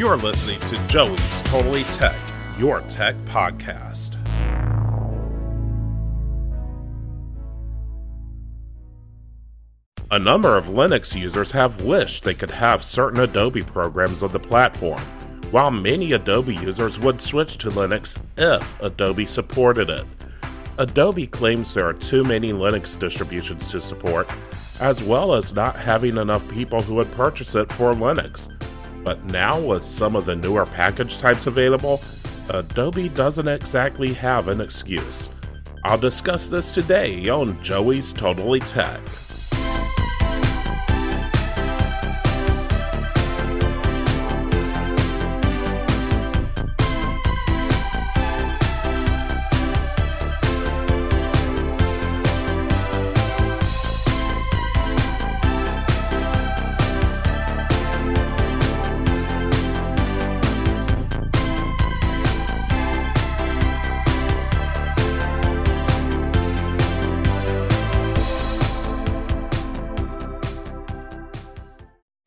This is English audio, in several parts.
You're listening to Joey's Totally Tech, your tech podcast. A number of Linux users have wished they could have certain Adobe programs on the platform, while many Adobe users would switch to Linux if Adobe supported it. Adobe claims there are too many Linux distributions to support, as well as not having enough people who would purchase it for Linux. But now, with some of the newer package types available, Adobe doesn't exactly have an excuse. I'll discuss this today on Joey's Totally Tech.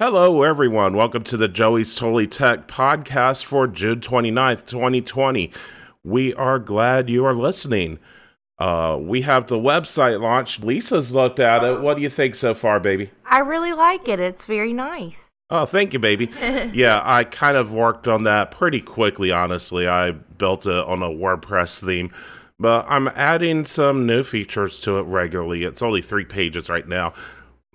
Hello, everyone. Welcome to the Joey's Totally Tech podcast for June 29th, 2020. We are glad you are listening. Uh, we have the website launched. Lisa's looked at it. What do you think so far, baby? I really like it. It's very nice. Oh, thank you, baby. yeah, I kind of worked on that pretty quickly, honestly. I built it on a WordPress theme, but I'm adding some new features to it regularly. It's only three pages right now.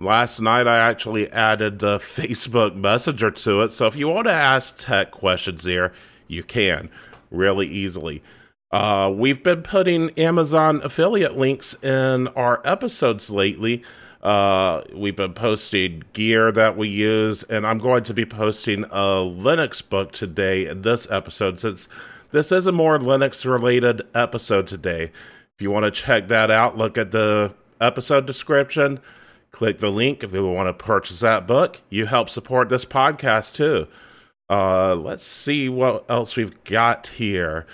Last night, I actually added the Facebook Messenger to it. So if you want to ask tech questions there, you can really easily. Uh, we've been putting Amazon affiliate links in our episodes lately. Uh, we've been posting gear that we use, and I'm going to be posting a Linux book today in this episode since this is a more Linux related episode today. If you want to check that out, look at the episode description click the link if you want to purchase that book. You help support this podcast too. Uh, let's see what else we've got here.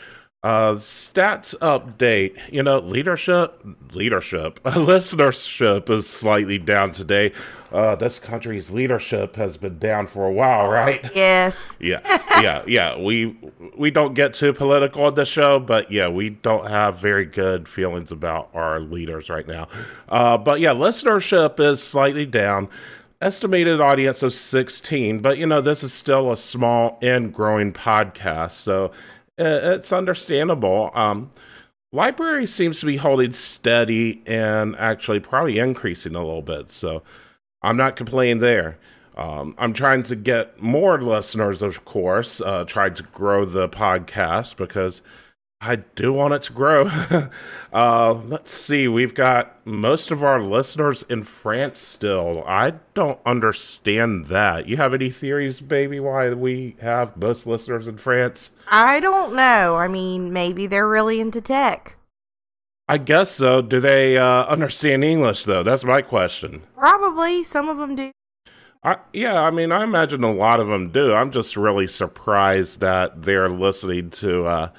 Uh, stats update. You know, leadership, leadership, listenership is slightly down today. Uh, this country's leadership has been down for a while, right? Yes. yeah, yeah, yeah. We we don't get too political on the show, but yeah, we don't have very good feelings about our leaders right now. Uh, but yeah, listenership is slightly down estimated audience of 16 but you know this is still a small and growing podcast so it's understandable. Um, LBRY seems to be holding steady and actually probably increasing a little bit. So I'm not complaining there. Um, I'm trying to get more listeners, of course, uh, trying to grow the podcast because I do want it to grow. uh, let's see. We've got most of our listeners in France still. I don't understand that. You have any theories, baby, why we have most listeners in France? I don't know. I mean, maybe they're really into tech. I guess so. Do they uh, understand English, though? That's my question. Probably. Some of them do. I, yeah, I mean, I imagine a lot of them do. I'm just really surprised that they're listening to. Uh,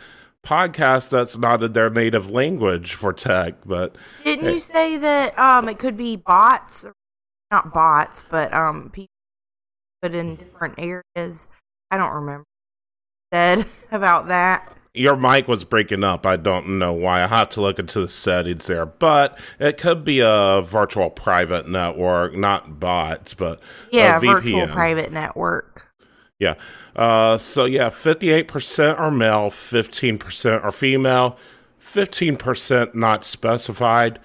podcast that's not in their native language for tech. But didn't you say that um it could be bots, not bots, but um people put in different areas? I don't remember said about that. Your mic was breaking up. I don't know why. I have to look into the settings there, but it could be a virtual private network, not bots, but yeah, virtual private network. Yeah. Uh, so yeah, 58% are male, 15% are female, 15% not specified.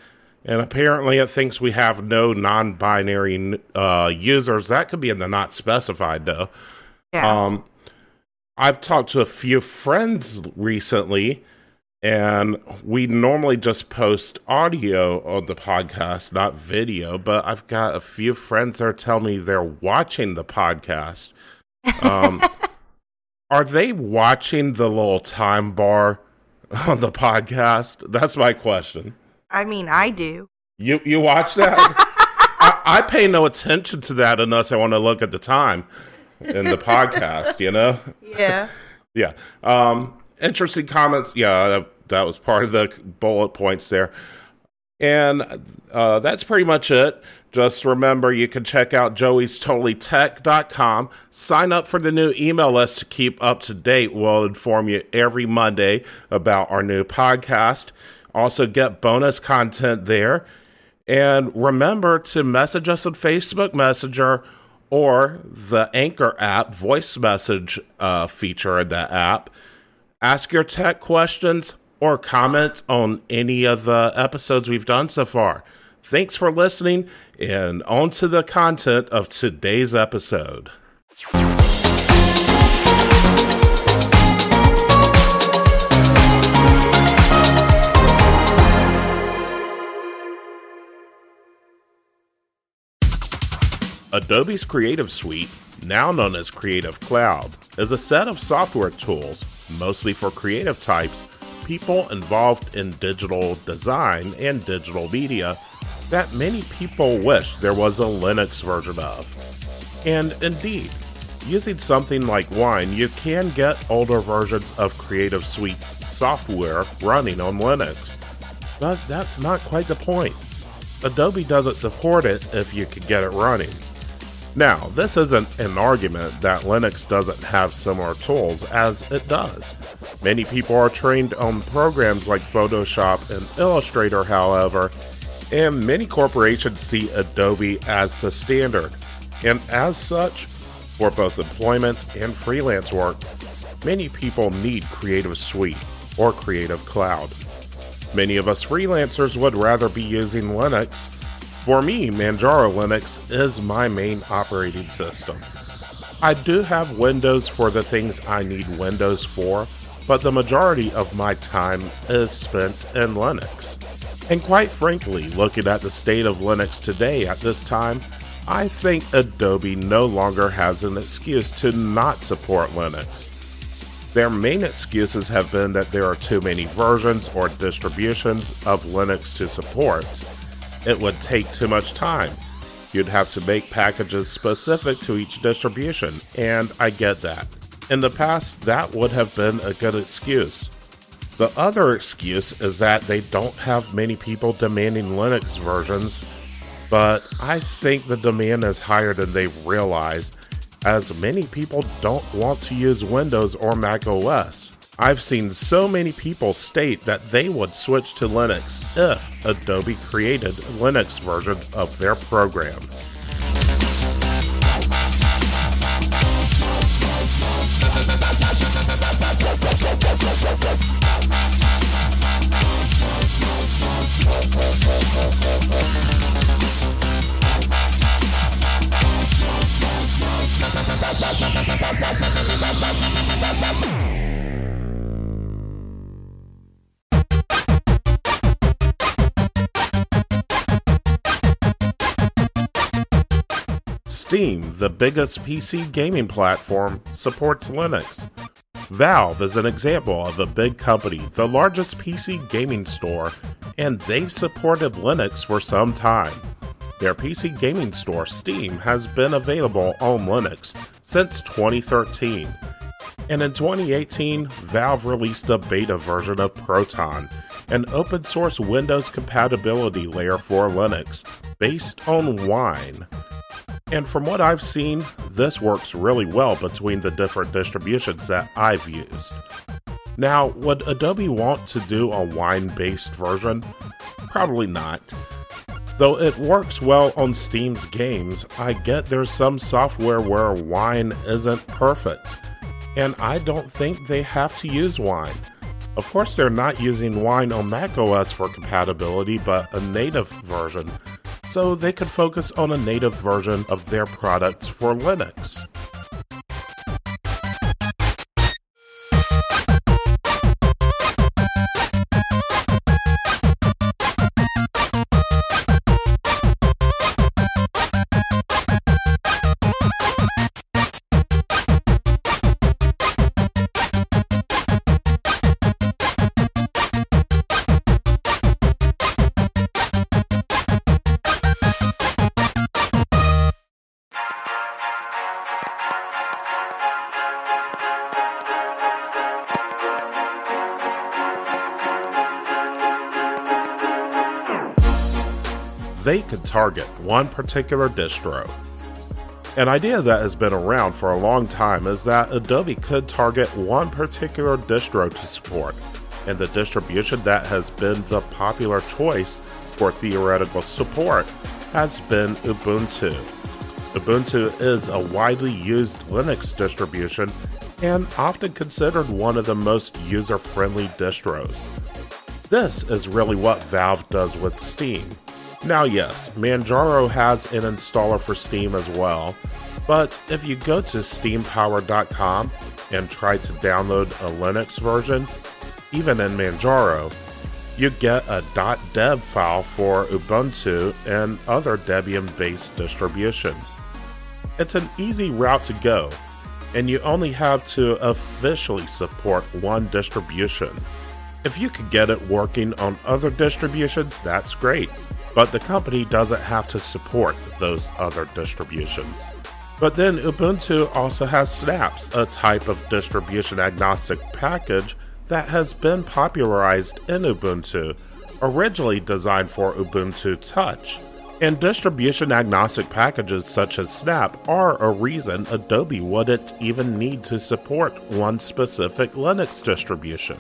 And apparently it thinks we have no non binary uh, users. That could be in the not specified, though. Yeah. Um, I've talked to a few friends recently, and we normally just post audio on the podcast, not video. But I've got a few friends that tell me they're watching the podcast um, are they watching the little time bar on the podcast? That's my question. I mean, I do. You you watch that? I, I, pay no attention to that unless I want to look at the time in the podcast. You know? Yeah. yeah. Um, interesting comments. Yeah, that, that was part of the bullet points there. And uh, that's pretty much it. Just remember you can check out joey's totally sign up for the new email list to keep up to date. We'll inform you every Monday about our new podcast. Also, get bonus content there. And remember to message us on Facebook Messenger or the Anchor app voice message uh, feature in that app. Ask your tech questions or comment on any of the episodes we've done so far. Thanks for listening, and on to the content of today's episode. Adobe's Creative Suite, now known as Creative Cloud, is a set of software tools, mostly for creative types, people involved in digital design and digital media that many people wish there was a Linux version of. And indeed, using something like Wine, you can get older versions of Creative Suite's software running on Linux. But that's not quite the point. Adobe doesn't support it if you can get it running. Now, this isn't an argument that Linux doesn't have similar tools, as it does. Many people are trained on programs like Photoshop and Illustrator, however, and many corporations see Adobe as the standard. And as such, for both employment and freelance work, many people need Creative Suite or Creative Cloud. Many of us freelancers would rather be using Linux. For me, Manjaro Linux is my main operating system. I do have Windows for the things I need Windows for, but the majority of my time is spent in Linux. And quite frankly, looking at the state of Linux today at this time, I think Adobe no longer has an excuse to not support Linux. Their main excuses have been that there are too many versions or distributions of Linux to support. It would take too much time. You'd have to make packages specific to each distribution, and I get that. In the past, that would have been a good excuse. The other excuse is that they don't have many people demanding Linux versions, but I think the demand is higher than they realize, as many people don't want to use Windows or Mac OS. I've seen so many people state that they would switch to Linux if Adobe created Linux versions of their programs. The biggest PC gaming platform, supports Linux. Valve is an example of a big company, the largest PC gaming store, and they've supported Linux for some time. Their PC gaming store, Steam, has been available on Linux since 2013. And in 2018, Valve released a beta version of Proton, an open source Windows compatibility layer for Linux, based on Wine. And from what I've seen, this works really well between the different distributions that I've used. Now, would Adobe want to do a wine based version? Probably not. Though it works well on Steam's games, I get there's some software where Wine isn't perfect, and I don't think they have to use Wine. Of course, they're not using Wine on macOS for compatibility, but a native version, so they could focus on a native version of their products for Linux. They could target one particular distro. An idea that has been around for a long time is that Adobe could target one particular distro to support, and the distribution that has been the popular choice for theoretical support has been Ubuntu. Ubuntu is a widely used Linux distribution and often considered one of the most user friendly distros. This is really what Valve does with Steam. Now, yes, Manjaro has an installer for Steam as well, but if you go to steampower.com and try to download a Linux version, even in Manjaro, you get a .deb file for Ubuntu and other Debian-based distributions. It's an easy route to go, and you only have to officially support one distribution. If you could get it working on other distributions, that's great, but the company doesn't have to support those other distributions. But then Ubuntu also has Snaps, a type of distribution agnostic package that has been popularized in Ubuntu, originally designed for Ubuntu Touch. And distribution agnostic packages such as Snap are a reason Adobe wouldn't even need to support one specific Linux distribution.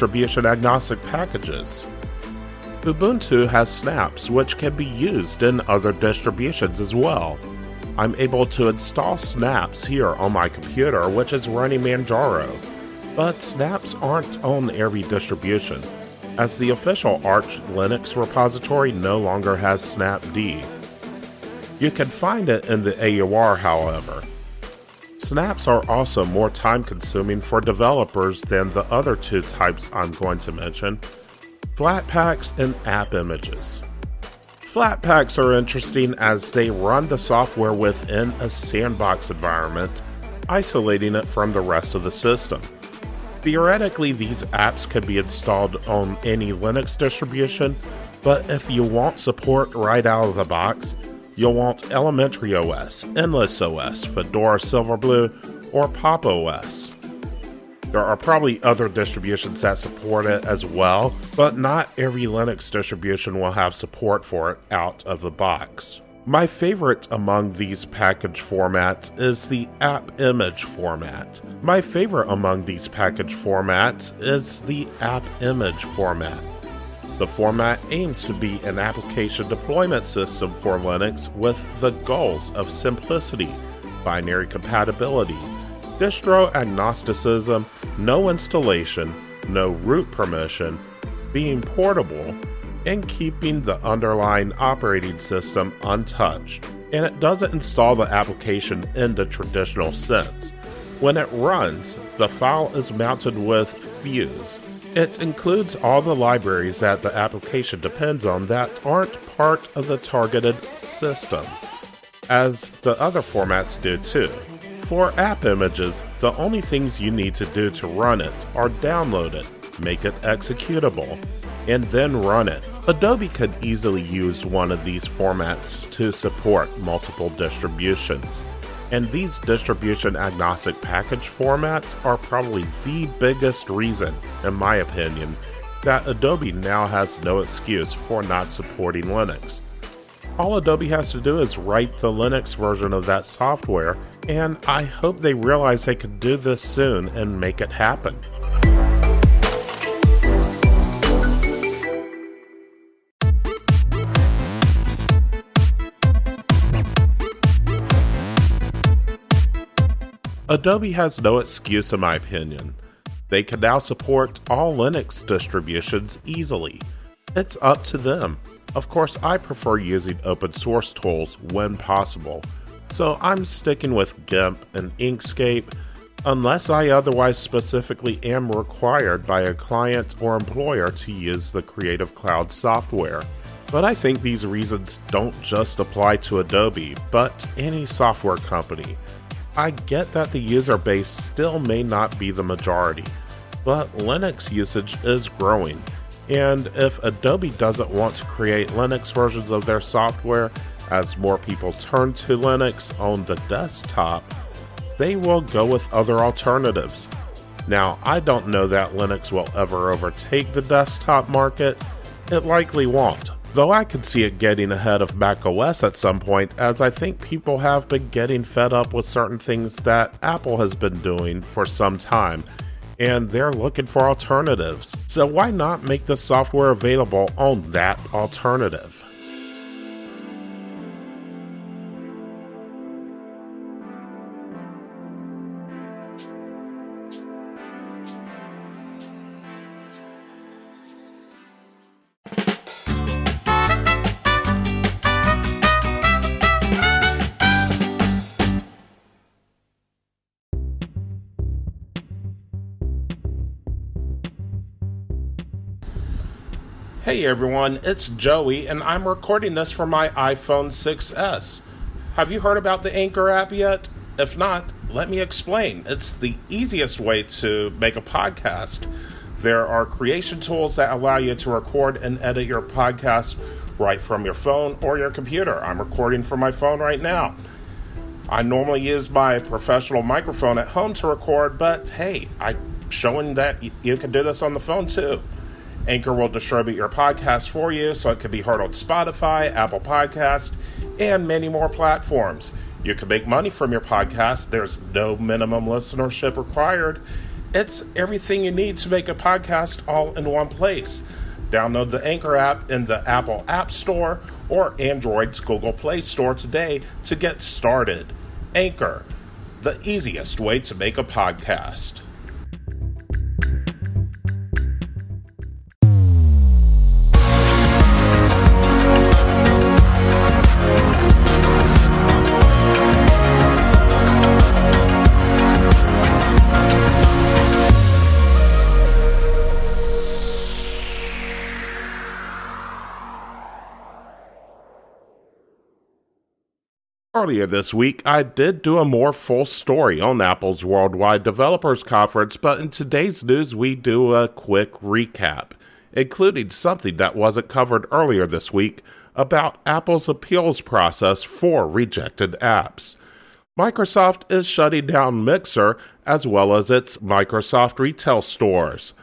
Distribution agnostic packages. Ubuntu has snaps which can be used in other distributions as well. I'm able to install snaps here on my computer, which is running Manjaro. But snaps aren't on every distribution, as the official Arch Linux repository no longer has snapd. You can find it in the AUR, however. Snaps are also more time consuming for developers than the other two types I'm going to mention Flatpaks and app images. Flatpaks are interesting as they run the software within a sandbox environment, isolating it from the rest of the system. Theoretically, these apps could be installed on any Linux distribution, but if you want support right out of the box, You'll want Elementary OS, Endless OS, Fedora Silverblue, or Pop OS. There are probably other distributions that support it as well, but not every Linux distribution will have support for it out of the box. My favorite among these package formats is the app image format. My favorite among these package formats is the app image format. The format aims to be an application deployment system for Linux with the goals of simplicity, binary compatibility, distro agnosticism, no installation, no root permission, being portable, and keeping the underlying operating system untouched. And it doesn't install the application in the traditional sense. When it runs, the file is mounted with Fuse, it includes all the libraries that the application depends on that aren't part of the targeted system, as the other formats do too. For app images, the only things you need to do to run it are download it, make it executable, and then run it. Adobe could easily use one of these formats to support multiple distributions. And these distribution agnostic package formats are probably the biggest reason, in my opinion, that Adobe now has no excuse for not supporting Linux. All Adobe has to do is write the Linux version of that software, and I hope they realize they could do this soon and make it happen. Adobe has no excuse, in my opinion. They can now support all Linux distributions easily. It's up to them. Of course, I prefer using open source tools when possible, so I'm sticking with GIMP and Inkscape unless I otherwise specifically am required by a client or employer to use the Creative Cloud software. But I think these reasons don't just apply to Adobe, but any software company. I get that the user base still may not be the majority, but Linux usage is growing. And if Adobe doesn't want to create Linux versions of their software as more people turn to Linux on the desktop, they will go with other alternatives. Now, I don't know that Linux will ever overtake the desktop market. It likely won't, though I could see it getting ahead of macOS at some point, as I think people have been getting fed up with certain things that Apple has been doing for some time, and they're looking for alternatives. So, why not make the software available on that alternative? Hey everyone, it's Joey, and I'm recording this for my iPhone 6S. Have you heard about the Anchor app yet? If not, let me explain. It's the easiest way to make a podcast. There are creation tools that allow you to record and edit your podcast right from your phone or your computer. I'm recording from my phone right now. I normally use my professional microphone at home to record, but hey, I'm showing that you can do this on the phone too. Anchor will distribute your podcast for you so it can be heard on Spotify, Apple Podcast, and many more platforms. You can make money from your podcast. There's no minimum listenership required. It's everything you need to make a podcast all in one place. Download the Anchor app in the Apple App Store or Android's Google Play Store today to get started. Anchor, the easiest way to make a podcast. Earlier this week, I did do a more full story on Apple's Worldwide Developers Conference, but in today's news, we do a quick recap, including something that wasn't covered earlier this week about Apple's appeals process for rejected apps. Microsoft is shutting down Mixer as well as its Microsoft retail stores.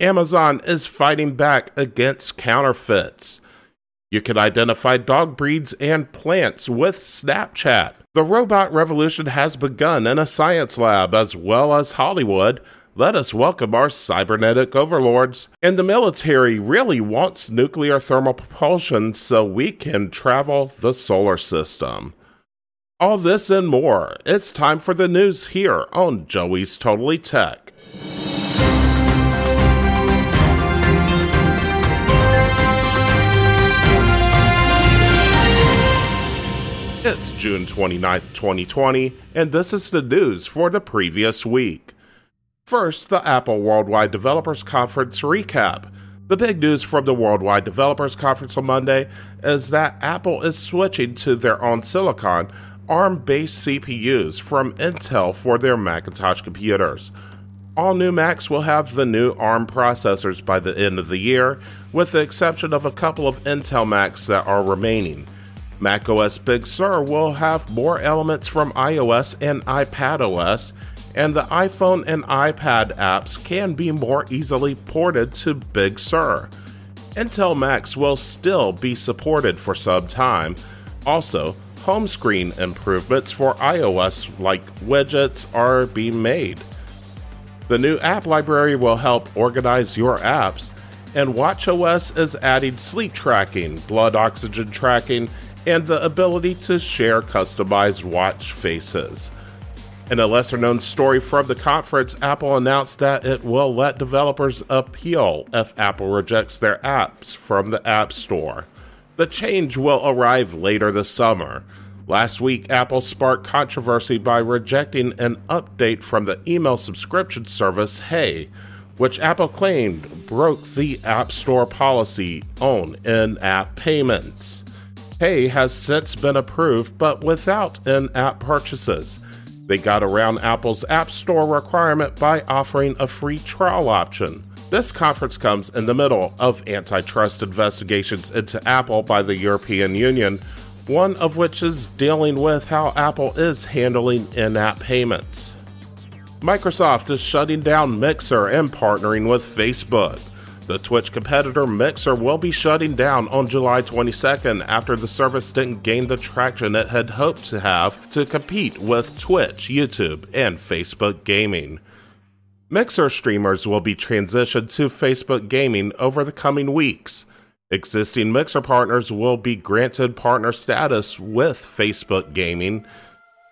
Amazon is fighting back against counterfeits. You can identify dog breeds and plants with Snapchat. The robot revolution has begun in a science lab as well as Hollywood. Let us welcome our cybernetic overlords. And the military really wants nuclear thermal propulsion so we can travel the solar system. All this and more. It's time for the news here on Joey's Totally Tech. It's June 29th, 2020, and this is the news for the previous week. First, the Apple Worldwide Developers Conference recap. The big news from the Worldwide Developers Conference on Monday is that Apple is switching to their own silicon, ARM based CPUs from Intel for their Macintosh computers. All new Macs will have the new ARM processors by the end of the year, with the exception of a couple of Intel Macs that are remaining. macOS Big Sur will have more elements from iOS and iPadOS, and the iPhone and iPad apps can be more easily ported to Big Sur. Intel Macs will still be supported for some time. Also, home screen improvements for iOS like widgets are being made. The new app library will help organize your apps, and WatchOS is adding sleep tracking, blood oxygen tracking, and the ability to share customized watch faces. In a lesser known story from the conference, Apple announced that it will let developers appeal if Apple rejects their apps from the App Store. The change will arrive later this summer. Last week, Apple sparked controversy by rejecting an update from the email subscription service Hey, which Apple claimed broke the App Store policy on in app payments. Hey has since been approved, but without in app purchases. They got around Apple's App Store requirement by offering a free trial option. This conference comes in the middle of antitrust investigations into Apple by the European Union, one of which is dealing with how Apple is handling in app payments. Microsoft is shutting down Mixer and partnering with Facebook. The Twitch competitor Mixer will be shutting down on July 22nd after the service didn't gain the traction it had hoped to have to compete with Twitch, YouTube, and Facebook Gaming. Mixer streamers will be transitioned to Facebook Gaming over the coming weeks. Existing Mixer partners will be granted partner status with Facebook Gaming.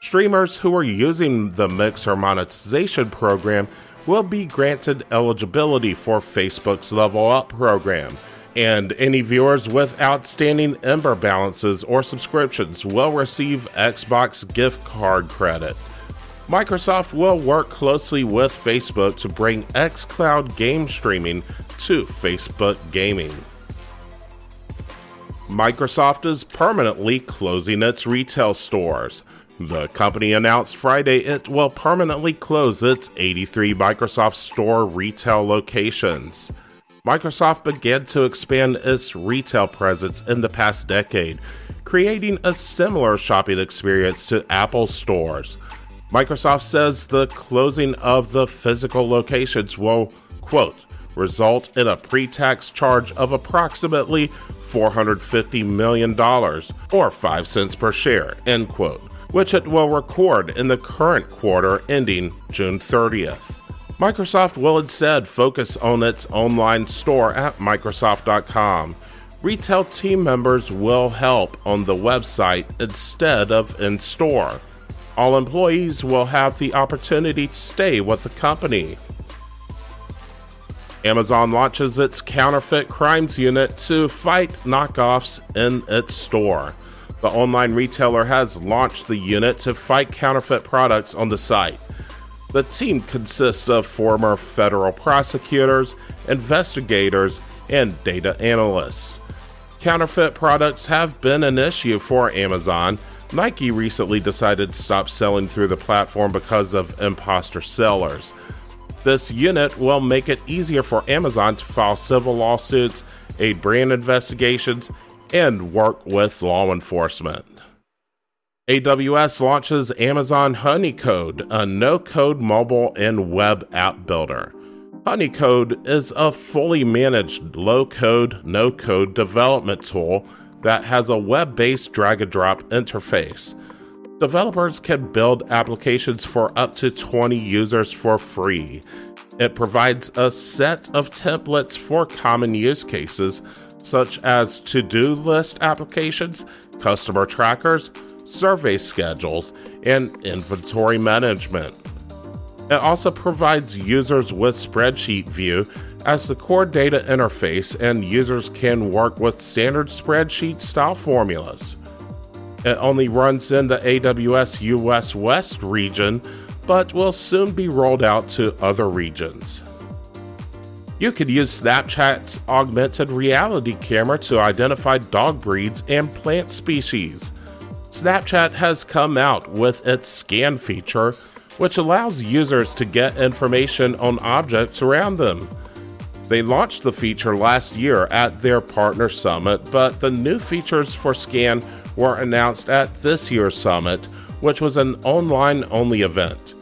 Streamers who are using the Mixer monetization program will be granted eligibility for Facebook's Level Up program. And any viewers with outstanding Ember balances or subscriptions will receive Xbox gift card credit. Microsoft will work closely with Facebook to bring xCloud game streaming to Facebook Gaming. Microsoft is permanently closing its retail stores. The company announced Friday it will permanently close its 83 Microsoft Store retail locations. Microsoft began to expand its retail presence in the past decade, creating a similar shopping experience to Apple stores. Microsoft says the closing of the physical locations will, quote, result in a pre tax charge of approximately $450 million, or 5 cents per share, end quote, which it will record in the current quarter ending June 30th. Microsoft will instead focus on its online store at Microsoft.com. Retail team members will help on the website instead of in store all employees will have the opportunity to stay with the company. Amazon launches its counterfeit crimes unit to fight knockoffs in its store. The online retailer has launched the unit to fight counterfeit products on the site. The team consists of former federal prosecutors, investigators, and data analysts. Counterfeit products have been an issue for Amazon Nike recently decided to stop selling through the platform because of imposter sellers. This unit will make it easier for Amazon to file civil lawsuits, aid brand investigations, and work with law enforcement. AWS launches Amazon Honeycode, a no code mobile and web app builder. Honeycode is a fully managed low code, no code development tool that has a web based drag and drop interface. Developers can build applications for up to 20 users for free. It provides a set of templates for common use cases, such as to do list applications, customer trackers, survey schedules, and inventory management. It also provides users with spreadsheet view as the core data interface, and users can work with standard spreadsheet style formulas. It only runs in the AWS US West region, but will soon be rolled out to other regions. You could use Snapchat's augmented reality camera to identify dog breeds and plant species. Snapchat has come out with its scan feature, which allows users to get information on objects around them. They launched the feature last year at their partner summit, but the new features for Scan were announced at this year's summit, which was an online only event.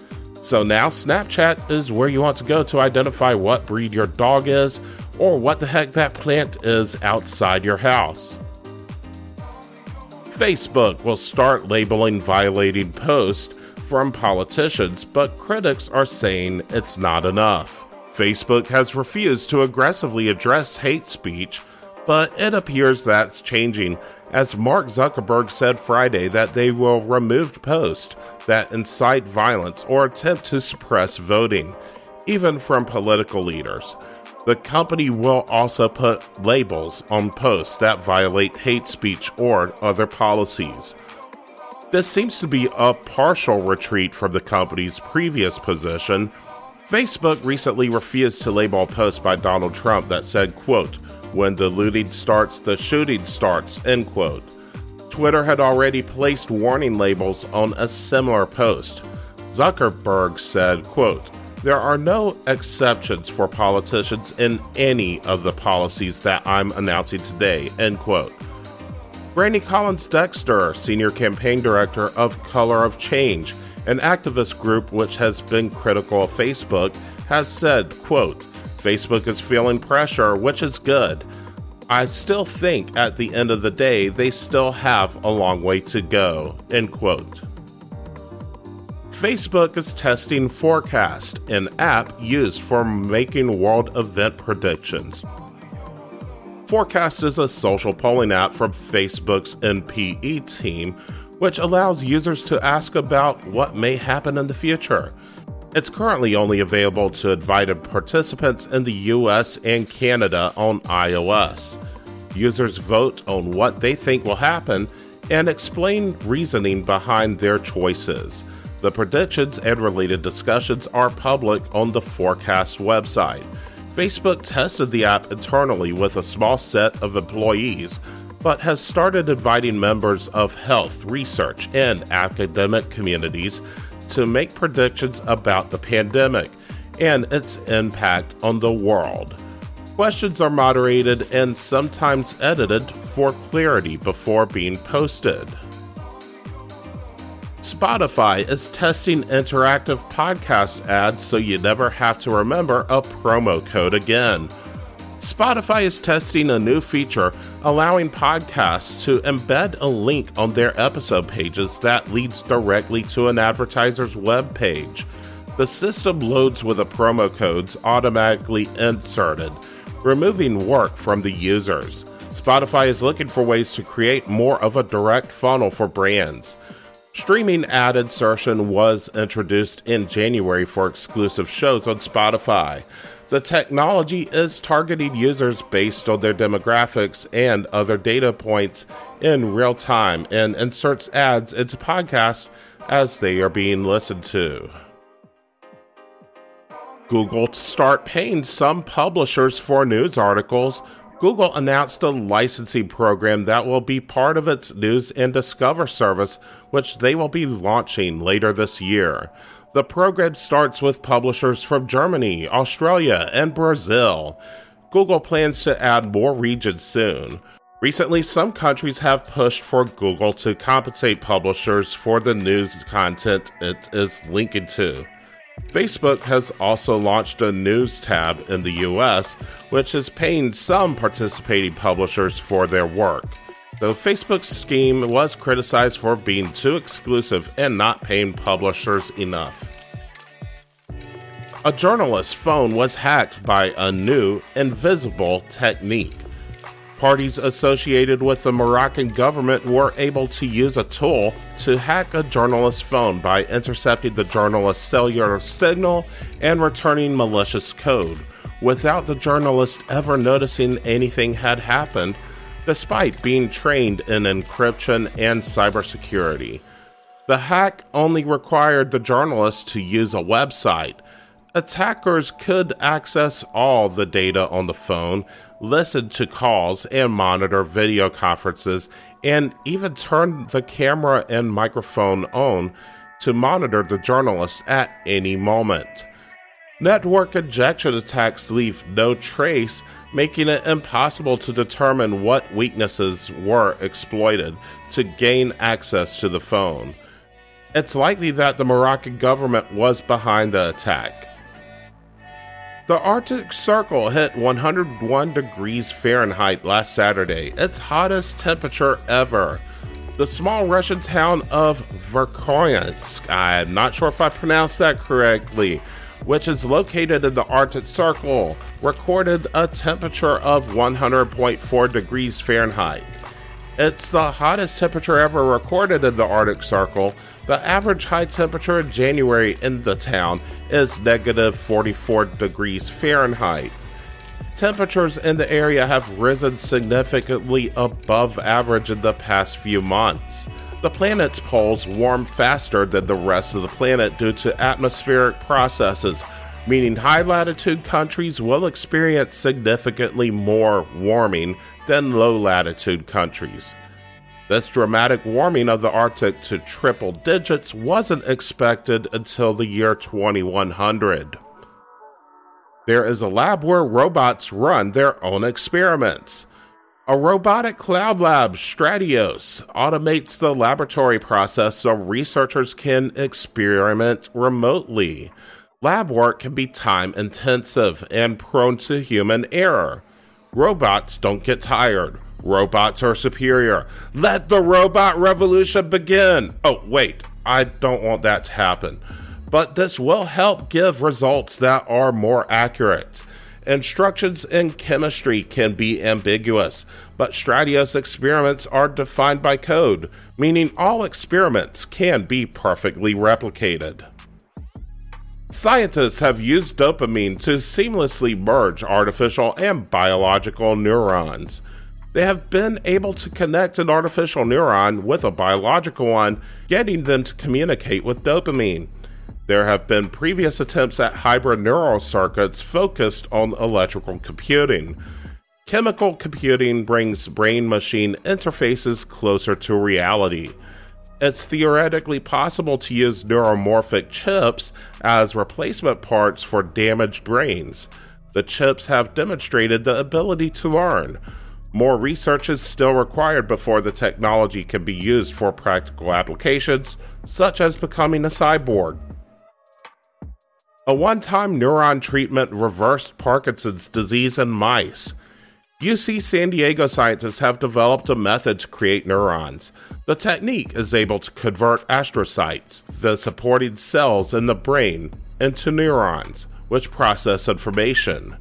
So now Snapchat is where you want to go to identify what breed your dog is or what the heck that plant is outside your house. Facebook will start labeling violating posts from politicians, but critics are saying it's not enough. Facebook has refused to aggressively address hate speech, but it appears that's changing, as Mark Zuckerberg said Friday that they will remove posts that incite violence or attempt to suppress voting, even from political leaders. The company will also put labels on posts that violate hate speech or other policies. This seems to be a partial retreat from the company's previous position. Facebook recently refused to label a post by Donald Trump that said, quote, when the looting starts, the shooting starts, end quote. Twitter had already placed warning labels on a similar post. Zuckerberg said, quote, there are no exceptions for politicians in any of the policies that I'm announcing today, end quote. Brandi Collins Dexter, Senior Campaign Director of Color of Change, an activist group which has been critical of Facebook, has said, quote, Facebook is feeling pressure, which is good. I still think at the end of the day, they still have a long way to go, end quote. Facebook is testing Forecast, an app used for making world event predictions. Forecast is a social polling app from Facebook's NPE team, which allows users to ask about what may happen in the future. It's currently only available to invited participants in the US and Canada on iOS. Users vote on what they think will happen and explain reasoning behind their choices. The predictions and related discussions are public on the Forecast website. Facebook tested the app internally with a small set of employees, but has started inviting members of health, research, and academic communities to make predictions about the pandemic and its impact on the world. Questions are moderated and sometimes edited for clarity before being posted. Spotify is testing interactive podcast ads so you never have to remember a promo code again. Spotify is testing a new feature allowing podcasts to embed a link on their episode pages that leads directly to an advertiser's web page. The system loads with the promo codes automatically inserted, removing work from the users. Spotify is looking for ways to create more of a direct funnel for brands. Streaming ad insertion was introduced in January for exclusive shows on Spotify. The technology is targeting users based on their demographics and other data points in real time and inserts ads into podcasts as they are being listened to. Google to start paying some publishers for news articles Google announced a licensing program that will be part of its News and Discover service, which they will be launching later this year. The program starts with publishers from Germany, Australia, and Brazil. Google plans to add more regions soon. Recently, some countries have pushed for Google to compensate publishers for the news content it is linking to. Facebook has also launched a news tab in the US, which is paying some participating publishers for their work. Though Facebook's scheme was criticized for being too exclusive and not paying publishers enough. A journalist's phone was hacked by a new invisible technique. Parties associated with the Moroccan government were able to use a tool to hack a journalist's phone by intercepting the journalist's cellular signal and returning malicious code without the journalist ever noticing anything had happened, despite being trained in encryption and cybersecurity. The hack only required the journalist to use a website. Attackers could access all the data on the phone listen to calls and monitor video conferences, and even turn the camera and microphone on to monitor the journalist at any moment. Network injection attacks leave no trace, making it impossible to determine what weaknesses were exploited to gain access to the phone. It's likely that the Moroccan government was behind the attack. The Arctic Circle hit 101 degrees Fahrenheit last Saturday, its hottest temperature ever. The small Russian town of Verkhoyansk, I'm not sure if I pronounced that correctly, which is located in the Arctic Circle, recorded a temperature of 100.4 degrees Fahrenheit. It's the hottest temperature ever recorded in the Arctic Circle. The average high temperature in January in the town is negative 44 degrees Fahrenheit. temperatures in the area have risen significantly above average in the past few months. The planet's poles warm faster than the rest of the planet due to atmospheric processes, meaning high latitude countries will experience significantly more warming than low latitude countries. This dramatic warming of the Arctic to triple digits wasn't expected until the year 2100. There is a lab where robots run their own experiments. A robotic cloud lab, Strateos, automates the laboratory process so researchers can experiment remotely. Lab work can be time intensive and prone to human error. Robots don't get tired. Robots are superior. Let the robot revolution begin. Oh, wait, I don't want that to happen but this will help give results that are more accurate. Instructions in chemistry can be ambiguous, but Strateos experiments are defined by code, meaning all experiments can be perfectly replicated. Scientists have used dopamine to seamlessly merge artificial and biological neurons. They have been able to connect an artificial neuron with a biological one, getting them to communicate with dopamine. There have been previous attempts at hybrid neural circuits focused on electrical computing. Chemical computing brings brain machine interfaces closer to reality. It's theoretically possible to use neuromorphic chips as replacement parts for damaged brains. The chips have demonstrated the ability to learn. More research is still required before the technology can be used for practical applications, such as becoming a cyborg. A one time neuron treatment reversed Parkinson's disease in mice. UC San Diego scientists have developed a method to create neurons. The technique is able to convert astrocytes, the supporting cells in the brain, into neurons, which process information.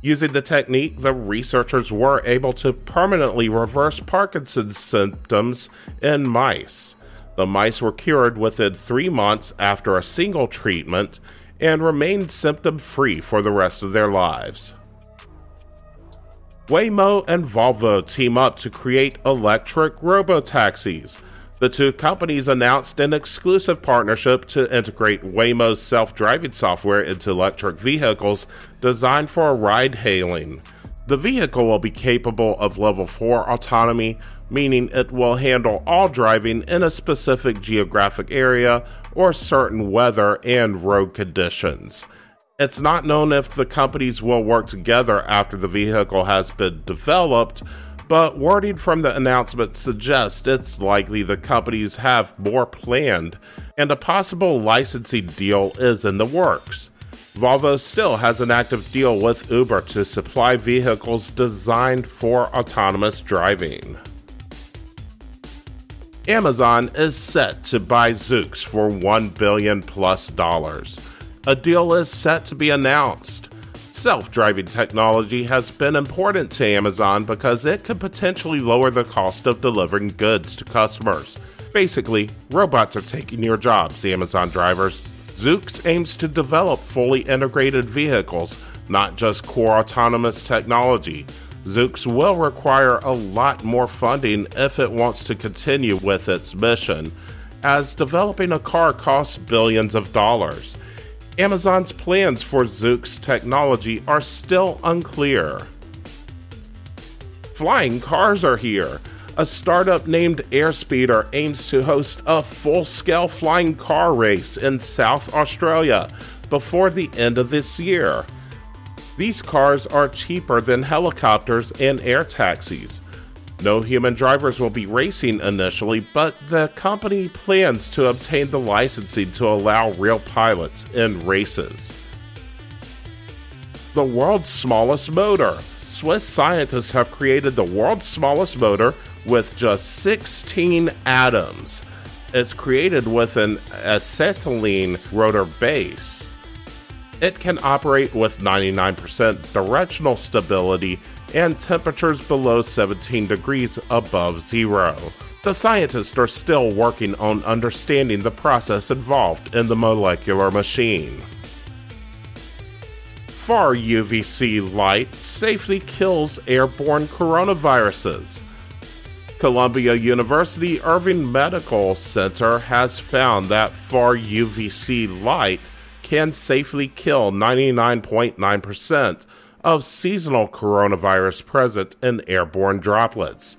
Using the technique, the researchers were able to permanently reverse Parkinson's symptoms in mice. The mice were cured within three months after a single treatment and remained symptom free for the rest of their lives. Waymo and Volvo team up to create electric robotaxis. The two companies announced an exclusive partnership to integrate Waymo's self driving software into electric vehicles designed for ride hailing. The vehicle will be capable of level 4 autonomy, meaning it will handle all driving in a specific geographic area or certain weather and road conditions. It's not known if the companies will work together after the vehicle has been developed, but wording from the announcement suggests it's likely the companies have more planned, and a possible licensing deal is in the works. Volvo still has an active deal with Uber to supply vehicles designed for autonomous driving. Amazon is set to buy Zoox for 1 billion plus dollars. A deal is set to be announced. Self-driving technology has been important to Amazon because it could potentially lower the cost of delivering goods to customers. Basically, robots are taking your jobs, Amazon drivers. Zoox aims to develop fully integrated vehicles, not just core autonomous technology. Zoox will require a lot more funding if it wants to continue with its mission, as developing a car costs billions of dollars. Amazon's plans for Zoox technology are still unclear. Flying cars are here a startup named Airspeeder aims to host a full scale flying car race in South Australia before the end of this year. These cars are cheaper than helicopters and air taxis. No human drivers will be racing initially, but the company plans to obtain the licensing to allow real pilots in races. The world's smallest motor. Swiss scientists have created the world's smallest motor with just 16 atoms. It's created with an acetylene rotor base. It can operate with 99% directional stability and temperatures below 17 degrees above zero. The scientists are still working on understanding the process involved in the molecular machine. Far UVC light safely kills airborne coronaviruses. Columbia University Irving Medical Center has found that far UVC light can safely kill 99.9% of seasonal coronavirus present in airborne droplets.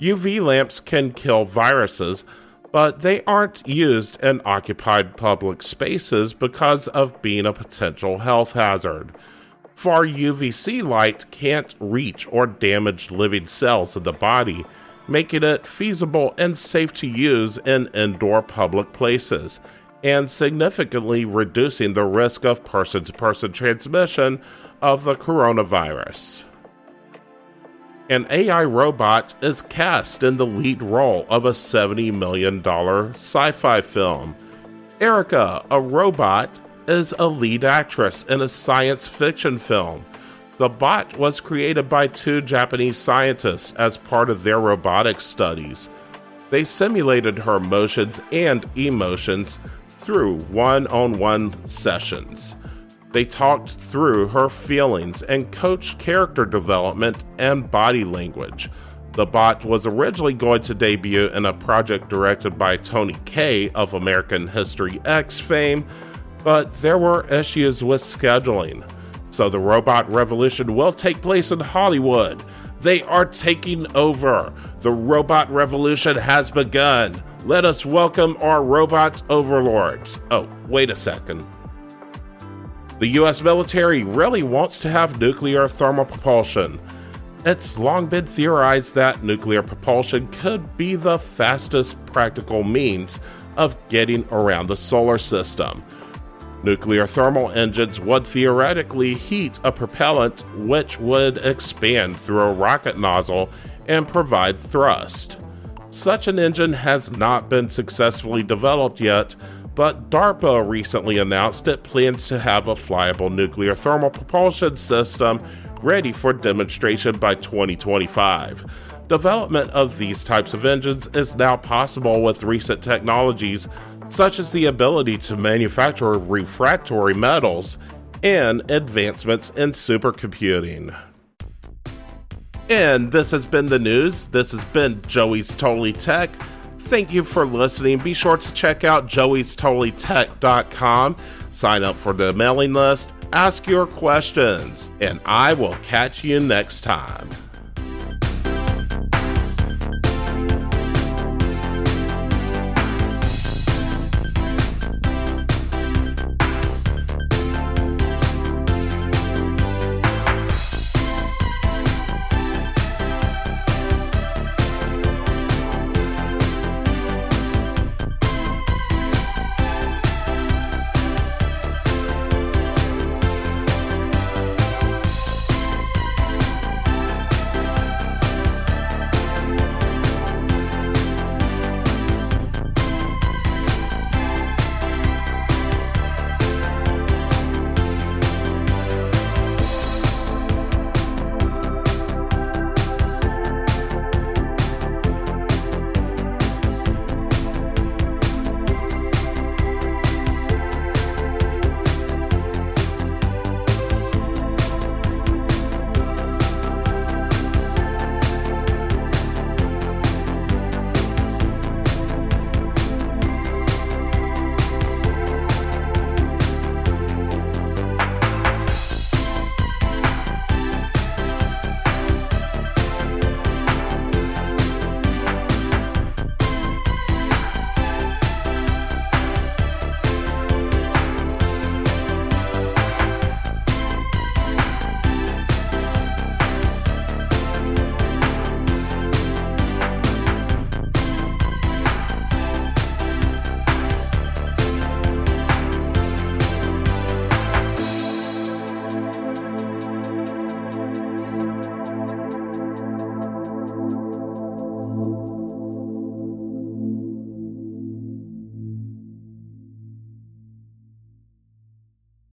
UV lamps can kill viruses, but they aren't used in occupied public spaces because of being a potential health hazard. Far UVC light can't reach or damage living cells in the body, making it feasible and safe to use in indoor public places, and significantly reducing the risk of person to person transmission of the coronavirus. An AI robot is cast in the lead role of a $70 million sci fi film. Erica, a robot, is a lead actress in a science fiction film. The bot was created by two Japanese scientists as part of their robotics studies. They simulated her motions and emotions through one on one sessions. They talked through her feelings and coached character development and body language. The bot was originally going to debut in a project directed by Tony Kaye of American History X fame, but there were issues with scheduling. So the robot revolution will take place in Hollywood. They are taking over. The robot revolution has begun. Let us welcome our robot overlords. Oh, wait a second. The US military really wants to have nuclear thermal propulsion. It's long been theorized that nuclear propulsion could be the fastest practical means of getting around the solar system. Nuclear thermal engines would theoretically heat a propellant which would expand through a rocket nozzle and provide thrust. Such an engine has not been successfully developed yet, but DARPA recently announced it plans to have a flyable nuclear thermal propulsion system ready for demonstration by 2025. Development of these types of engines is now possible with recent technologies, such as the ability to manufacture refractory metals and advancements in supercomputing. And this has been the news. This has been Joey's Totally Tech thank you for listening. Be sure to check out joeystotallytech.com, sign up for the mailing list, ask your questions, and I will catch you next time.